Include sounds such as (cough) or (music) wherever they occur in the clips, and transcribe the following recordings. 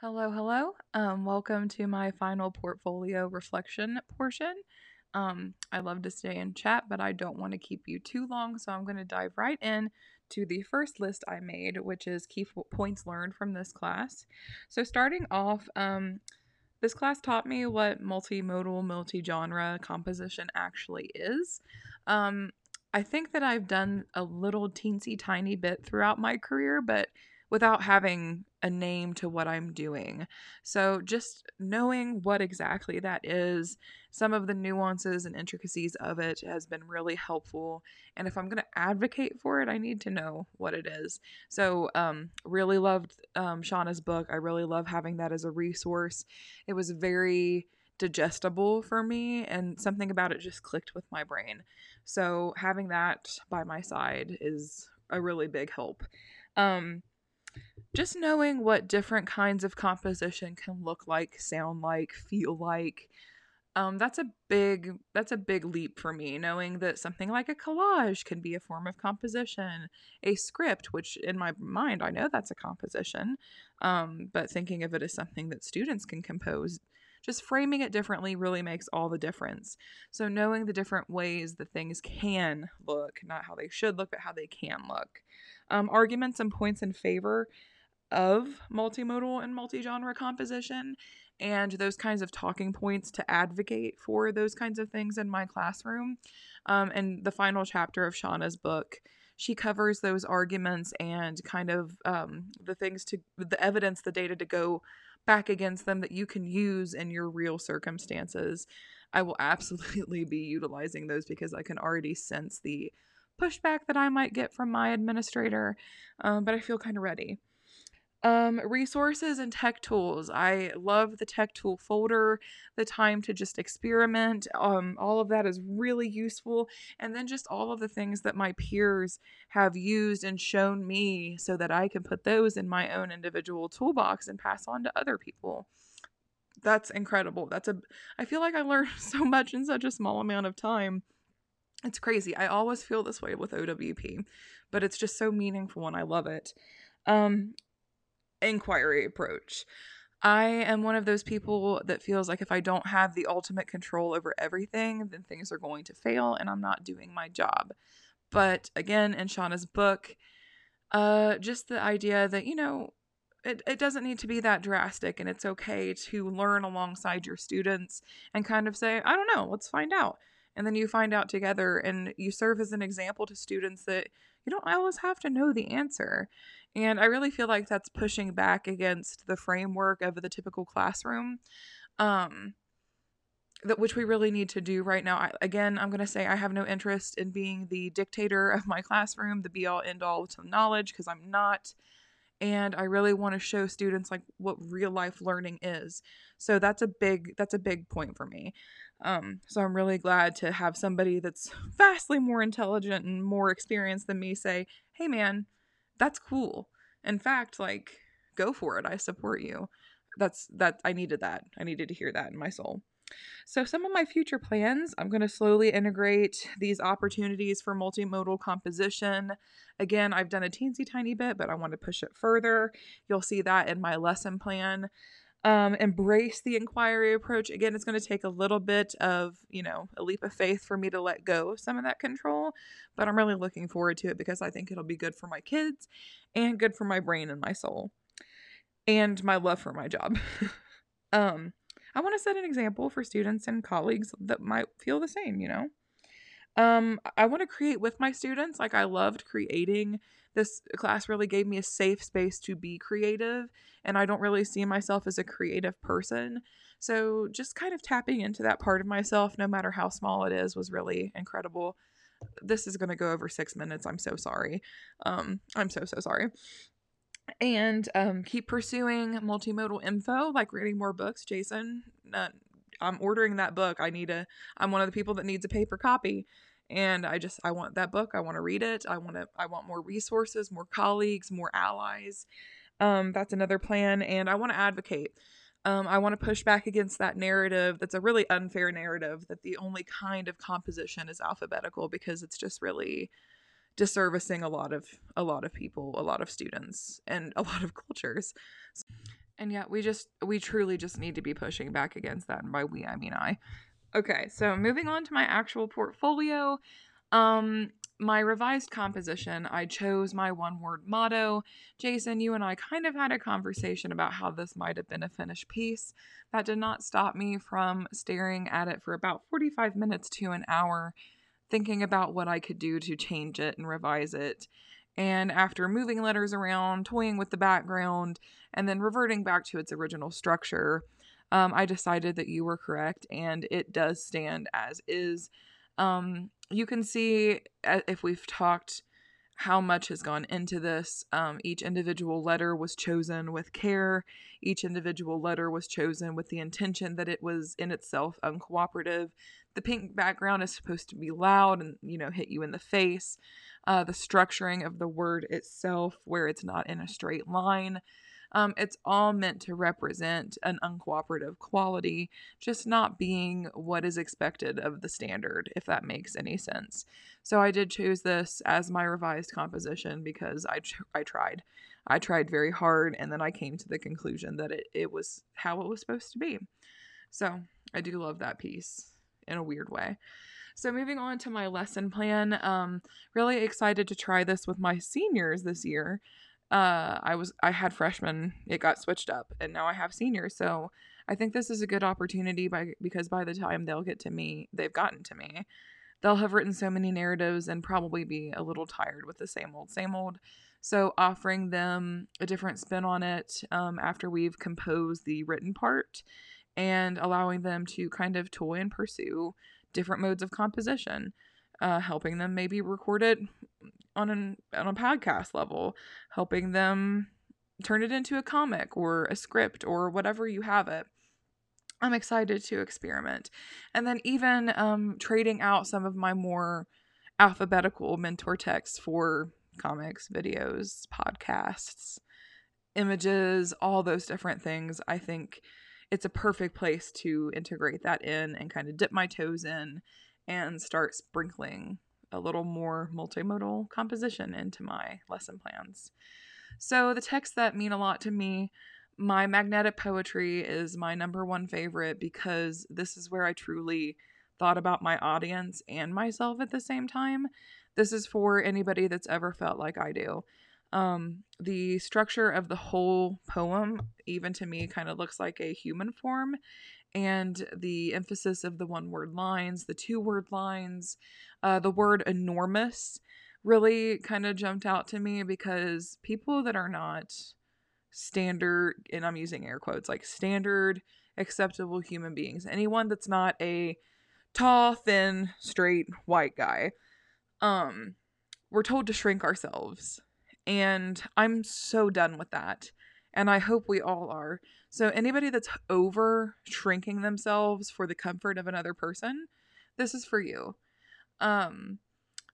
Hello, hello. Um, welcome to my final portfolio reflection portion. Um, I love to stay in chat, but I don't want to keep you too long, so I'm going to dive right in to the first list I made, which is key points learned from this class. So, starting off, um, this class taught me what multimodal, multi genre composition actually is. Um, I think that I've done a little teensy tiny bit throughout my career, but without having a name to what I'm doing. So, just knowing what exactly that is, some of the nuances and intricacies of it has been really helpful. And if I'm going to advocate for it, I need to know what it is. So, um, really loved um, Shauna's book. I really love having that as a resource. It was very digestible for me, and something about it just clicked with my brain. So, having that by my side is a really big help. Um, just knowing what different kinds of composition can look like, sound like, feel like, um, that's a big that's a big leap for me. Knowing that something like a collage can be a form of composition, a script, which in my mind I know that's a composition, um, but thinking of it as something that students can compose just framing it differently really makes all the difference. So, knowing the different ways that things can look, not how they should look, but how they can look. Um, arguments and points in favor of multimodal and multi-genre composition and those kinds of talking points to advocate for those kinds of things in my classroom. Um, and the final chapter of Shauna's book, she covers those arguments and kind of um, the things to the evidence, the data to go back against them that you can use in your real circumstances. I will absolutely (laughs) be utilizing those because I can already sense the pushback that I might get from my administrator, um, but I feel kind of ready. Um, resources and tech tools. I love the tech tool folder, the time to just experiment. Um, all of that is really useful. And then just all of the things that my peers have used and shown me so that I can put those in my own individual toolbox and pass on to other people. That's incredible. That's a, I feel like I learned (laughs) so much in such a small amount of time. It's crazy. I always feel this way with OWP, but it's just so meaningful and I love it. Um, inquiry approach. I am one of those people that feels like if I don't have the ultimate control over everything, then things are going to fail and I'm not doing my job. But again, in Shauna's book, uh, just the idea that, you know, it, it doesn't need to be that drastic and it's okay to learn alongside your students and kind of say, I don't know, let's find out. And then you find out together and you serve as an example to students that you don't always have to know the answer. And I really feel like that's pushing back against the framework of the typical classroom. Um, that which we really need to do right now. I, again, I'm going to say I have no interest in being the dictator of my classroom, the be all end all to knowledge, because I'm not. And I really want to show students like what real life learning is. So that's a big that's a big point for me. Um, so I'm really glad to have somebody that's vastly more intelligent and more experienced than me say, "Hey, man, that's cool. In fact, like, go for it. I support you. That's that I needed that. I needed to hear that in my soul. So, some of my future plans, I'm going to slowly integrate these opportunities for multimodal composition. Again, I've done a teensy tiny bit, but I want to push it further. You'll see that in my lesson plan um, embrace the inquiry approach. Again, it's going to take a little bit of, you know, a leap of faith for me to let go of some of that control, but I'm really looking forward to it because I think it'll be good for my kids and good for my brain and my soul and my love for my job. (laughs) um, I want to set an example for students and colleagues that might feel the same, you know. Um, I want to create with my students. Like I loved creating this class really gave me a safe space to be creative and I don't really see myself as a creative person. So just kind of tapping into that part of myself no matter how small it is was really incredible. This is going to go over 6 minutes. I'm so sorry. Um I'm so so sorry. And um keep pursuing multimodal info like reading more books, Jason. Uh, I'm ordering that book. I need a I'm one of the people that needs a paper copy. And i just i want that book. I want to read it. I want to i want more resources more colleagues more allies. Um, that's another plan. And i want to advocate. Um, i want to push back against that narrative that's a really unfair narrative that the only kind of composition is alphabetical because it's just really disservicing a lot of a lot of people a lot of students and a (laughs) lot of cultures And yet we just we truly just need to be pushing back against that. And by we I mean I. Okay, so moving on to my actual portfolio. Um my revised composition, I chose my one word motto. Jason, you and I kind of had a conversation about how this might have been a finished piece. That did not stop me from staring at it for about 45 minutes to an hour, thinking about what I could do to change it and revise it. And after moving letters around, toying with the background, and then reverting back to its original structure, um, I decided that you were correct and it does stand as is. Um, you can see uh, if we've talked how much has gone into this. Um, each individual letter was chosen with care. Each individual letter was chosen with the intention that it was in itself uncooperative. The pink background is supposed to be loud and, you know, hit you in the face. Uh, the structuring of the word itself, where it's not in a straight line, um, it's all meant to represent an uncooperative quality, just not being what is expected of the standard, if that makes any sense. So I did choose this as my revised composition because I, tr- I tried. I tried very hard, and then I came to the conclusion that it, it was how it was supposed to be. So I do love that piece in a weird way. So moving on to my lesson plan, um, really excited to try this with my seniors this year. Uh i was i had freshmen it got switched up and now i have seniors. So i think this is a good opportunity by because by the time they'll get to me they've gotten to me. They'll have written so many narratives and probably be a little tired with the same old same old. So offering them a different spin on it um, after we've composed the written part and allowing them to kind of toy and pursue different modes of composition uh, helping them maybe record it on an on a podcast level, helping them turn it into a comic or a script or whatever you have it. I'm excited to experiment. And then even um, trading out some of my more alphabetical mentor texts for comics, videos, podcasts, images, all those different things. I think it's a perfect place to integrate that in and kind of dip my toes in and start sprinkling a little more multimodal composition into my lesson plans. So, the texts that mean a lot to me, my magnetic poetry is my number one favorite because this is where I truly thought about my audience and myself at the same time. This is for anybody that's ever felt like I do. Um, the structure of the whole poem, even to me, kind of looks like a human form and the emphasis of the one word lines, the two word lines, uh, the word enormous really kind of jumped out to me because people that are not standard, and I'm using air quotes, like standard, acceptable human beings, anyone that's not a tall, thin, straight white guy, um, we're told to shrink ourselves. And I'm so done with that. And I hope we all are. So, anybody that's over shrinking themselves for the comfort of another person, this is for you. Um,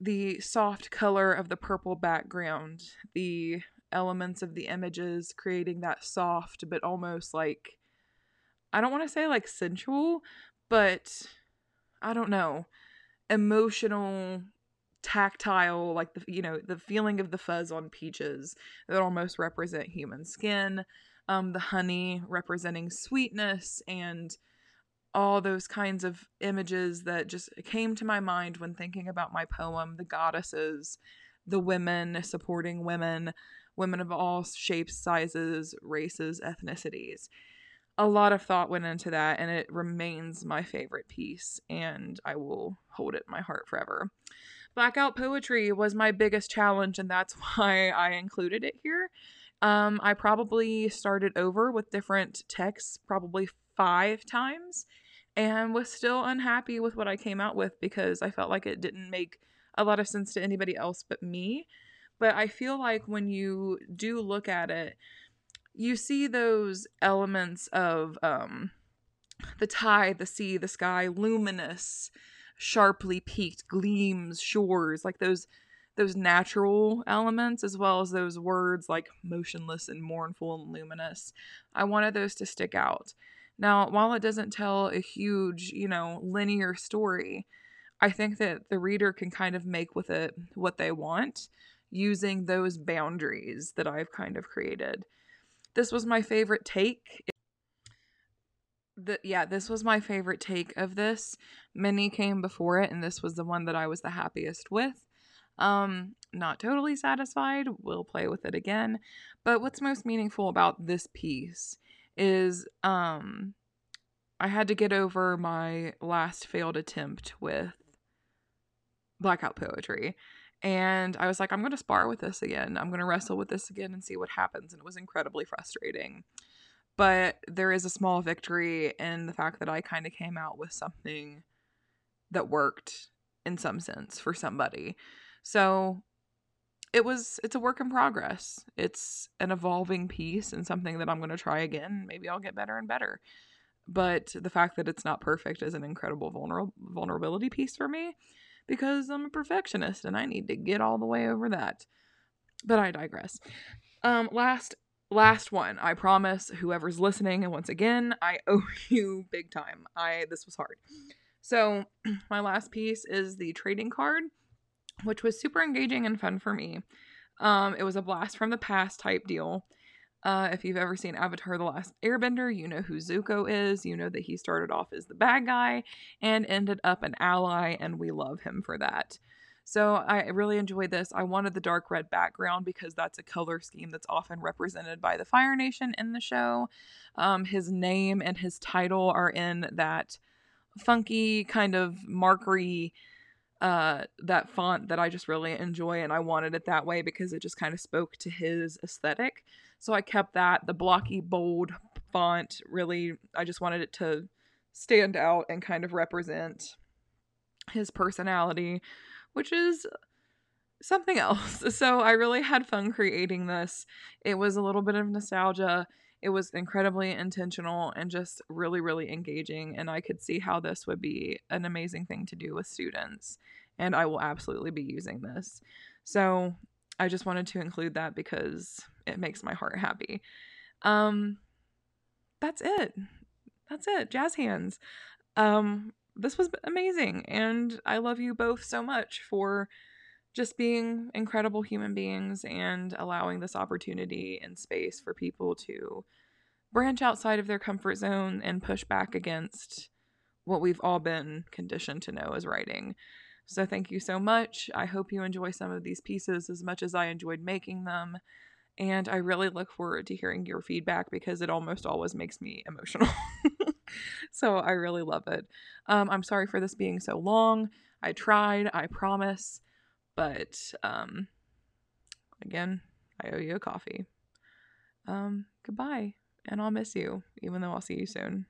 the soft color of the purple background, the elements of the images creating that soft but almost like I don't want to say like sensual, but I don't know, emotional, tactile, like the you know, the feeling of the fuzz on peaches that almost represent human skin um, the honey representing sweetness and all those kinds of images that just came to my mind when thinking about my poem the goddesses the women supporting women women of all shapes sizes races ethnicities. A lot of thought went into that and it remains my favorite piece and i will hold it in my heart forever blackout poetry was my biggest challenge and that's (laughs) why i included it here um, I probably started over with different texts probably five times and was still unhappy with what I came out with because I felt like it didn't make a lot of sense to anybody else but me. But I feel like when you do look at it, you see those elements of um, the tide, the sea, the sky, luminous, sharply peaked gleams, shores, like those those natural elements as well as those words like motionless and mournful and luminous. I wanted those to stick out. Now, while it doesn't tell a huge, you know, linear story, I think that the reader can kind of make with it what they want using those boundaries that I've kind of created. this was my favorite take. The, yeah, this was my favorite take of this. Many came before it, and this was the one that I was the happiest with. Um, not totally satisfied. We'll play with it again. But what's most meaningful about this piece is um I had to get over my last failed attempt with blackout poetry. And I was like, I'm going to spar with this again. I'm going to wrestle with this again and see what happens. And it was incredibly frustrating. But there is a small victory in the fact that I kind of came out with something that worked in some sense for somebody. So it was it's a work in progress. It's an evolving piece and something that I'm going to try again. Maybe I'll get better and better. But the fact that it's not perfect is an incredible vulner- vulnerability piece for me because I'm a perfectionist and I need to get all the way over that. But I digress. Um last last one. I promise whoever's listening and once again, I (laughs) owe you big time. I this was hard. So, (clears throat) my last piece is the trading card which was super engaging and fun for me. Um, it was a blast from the past type deal. Uh, if you've ever seen Avatar The Last Airbender, you know who Zuko is. You know that he started off as the bad guy and ended up an ally, and we love him for that. So I really enjoyed this. I wanted the dark red background because that's a color scheme that's often represented by the Fire Nation in the show. Um, his name and his title are in that funky kind of markery uh that font that I just really enjoy and I wanted it that way because it just kind of spoke to his aesthetic. So I kept that the blocky bold font really I just wanted it to stand out and kind of represent his personality, which is something else. (laughs) So I really had fun creating this. It was a little bit of nostalgia it was incredibly intentional and just really, really engaging. And I could see how this would be an amazing thing to do with students. And I will absolutely be using this. So I just wanted to include that because it makes my heart happy. Um, that's it. That's it. Jazz hands. Um, this was amazing. And I love you both so much for just being incredible human beings and allowing this opportunity and space for people to branch outside of their comfort zone and push back against what we've all been conditioned to know as writing. So, thank you so much. I hope you enjoy some of these pieces as much as I enjoyed making them. And I really look forward to hearing your feedback because it almost always makes me emotional. (laughs) (laughs) so, I really love it. Um, I'm sorry for this being so long. I tried, I promise. But um, again, I owe you a coffee. Um, goodbye, and I'll miss you, even though I'll see you soon.